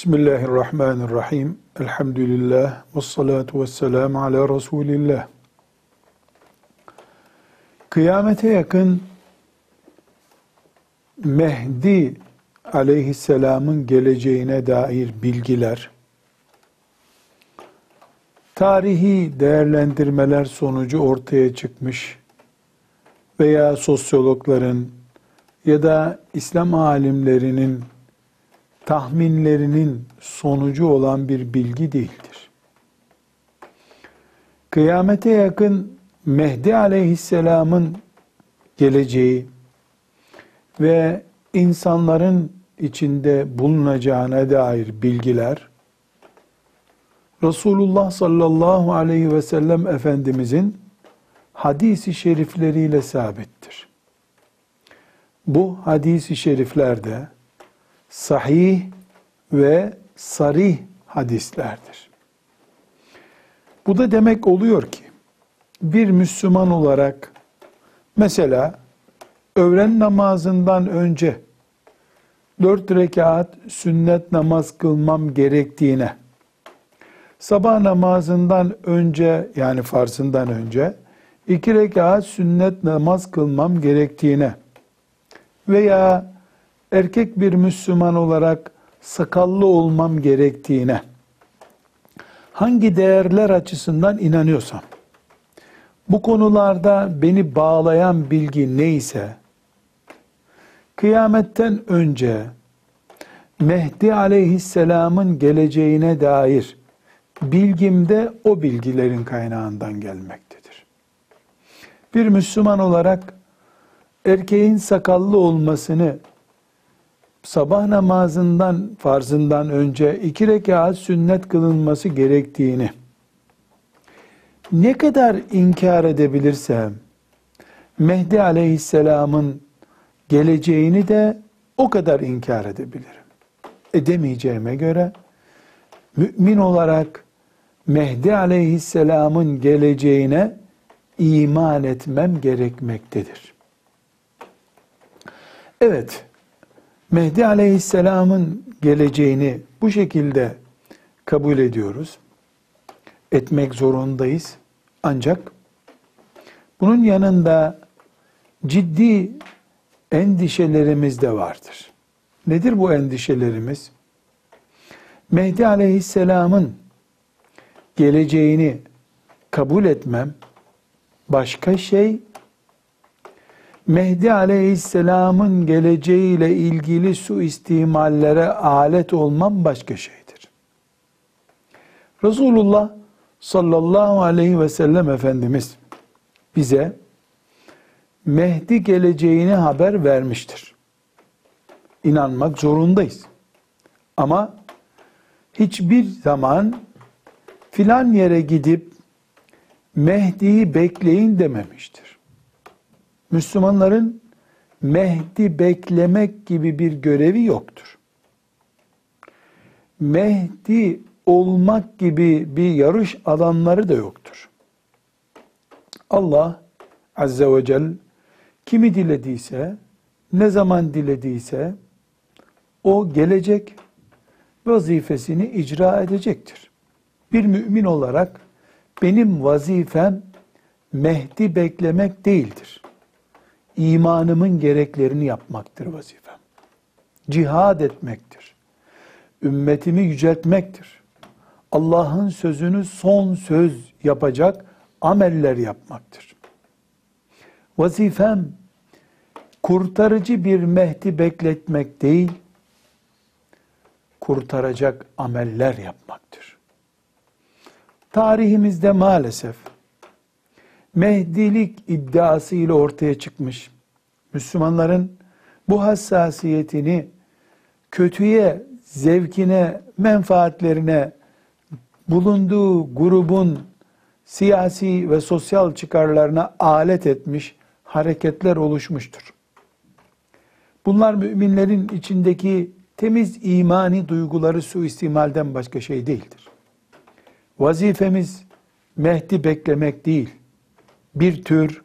Bismillahirrahmanirrahim. Elhamdülillah. Ve salatu ve selamu ala Resulillah. Kıyamete yakın Mehdi aleyhisselamın geleceğine dair bilgiler, tarihi değerlendirmeler sonucu ortaya çıkmış veya sosyologların ya da İslam alimlerinin tahminlerinin sonucu olan bir bilgi değildir. Kıyamete yakın Mehdi aleyhisselamın geleceği ve insanların içinde bulunacağına dair bilgiler Resulullah sallallahu aleyhi ve sellem Efendimizin hadisi şerifleriyle sabittir. Bu hadisi şeriflerde sahih ve sarih hadislerdir. Bu da demek oluyor ki bir Müslüman olarak mesela öğlen namazından önce dört rekat sünnet namaz kılmam gerektiğine, sabah namazından önce yani farzından önce iki rekat sünnet namaz kılmam gerektiğine veya erkek bir Müslüman olarak sakallı olmam gerektiğine hangi değerler açısından inanıyorsam bu konularda beni bağlayan bilgi neyse kıyametten önce Mehdi aleyhisselamın geleceğine dair bilgim de o bilgilerin kaynağından gelmektedir. Bir Müslüman olarak erkeğin sakallı olmasını sabah namazından farzından önce iki rekat sünnet kılınması gerektiğini ne kadar inkar edebilirsem Mehdi aleyhisselamın geleceğini de o kadar inkar edebilirim. Edemeyeceğime göre mümin olarak Mehdi aleyhisselamın geleceğine iman etmem gerekmektedir. Evet, Mehdi Aleyhisselam'ın geleceğini bu şekilde kabul ediyoruz. Etmek zorundayız. Ancak bunun yanında ciddi endişelerimiz de vardır. Nedir bu endişelerimiz? Mehdi Aleyhisselam'ın geleceğini kabul etmem başka şey, Mehdi Aleyhisselam'ın geleceğiyle ilgili suistimallere alet olmam başka şeydir. Resulullah sallallahu aleyhi ve sellem Efendimiz bize Mehdi geleceğini haber vermiştir. İnanmak zorundayız. Ama hiçbir zaman filan yere gidip Mehdi'yi bekleyin dememiştir. Müslümanların Mehdi beklemek gibi bir görevi yoktur. Mehdi olmak gibi bir yarış alanları da yoktur. Allah Azze ve Celle kimi dilediyse, ne zaman dilediyse o gelecek vazifesini icra edecektir. Bir mümin olarak benim vazifem Mehdi beklemek değildir imanımın gereklerini yapmaktır vazifem. Cihad etmektir. Ümmetimi yüceltmektir. Allah'ın sözünü son söz yapacak ameller yapmaktır. Vazifem kurtarıcı bir Mehdi bekletmek değil, kurtaracak ameller yapmaktır. Tarihimizde maalesef Mehdilik iddiası ile ortaya çıkmış. Müslümanların bu hassasiyetini kötüye, zevkine, menfaatlerine, bulunduğu grubun siyasi ve sosyal çıkarlarına alet etmiş hareketler oluşmuştur. Bunlar müminlerin içindeki temiz imani duyguları suistimalden başka şey değildir. Vazifemiz Mehdi beklemek değil bir tür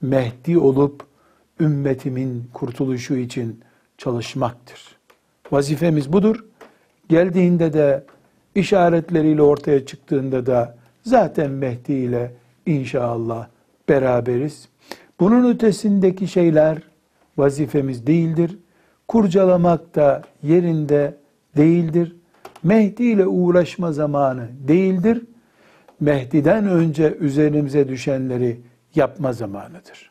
Mehdi olup ümmetimin kurtuluşu için çalışmaktır. Vazifemiz budur. Geldiğinde de işaretleriyle ortaya çıktığında da zaten Mehdi ile inşallah beraberiz. Bunun ötesindeki şeyler vazifemiz değildir. Kurcalamak da yerinde değildir. Mehdi ile uğraşma zamanı değildir. Mehdi'den önce üzerimize düşenleri yapma zamanıdır.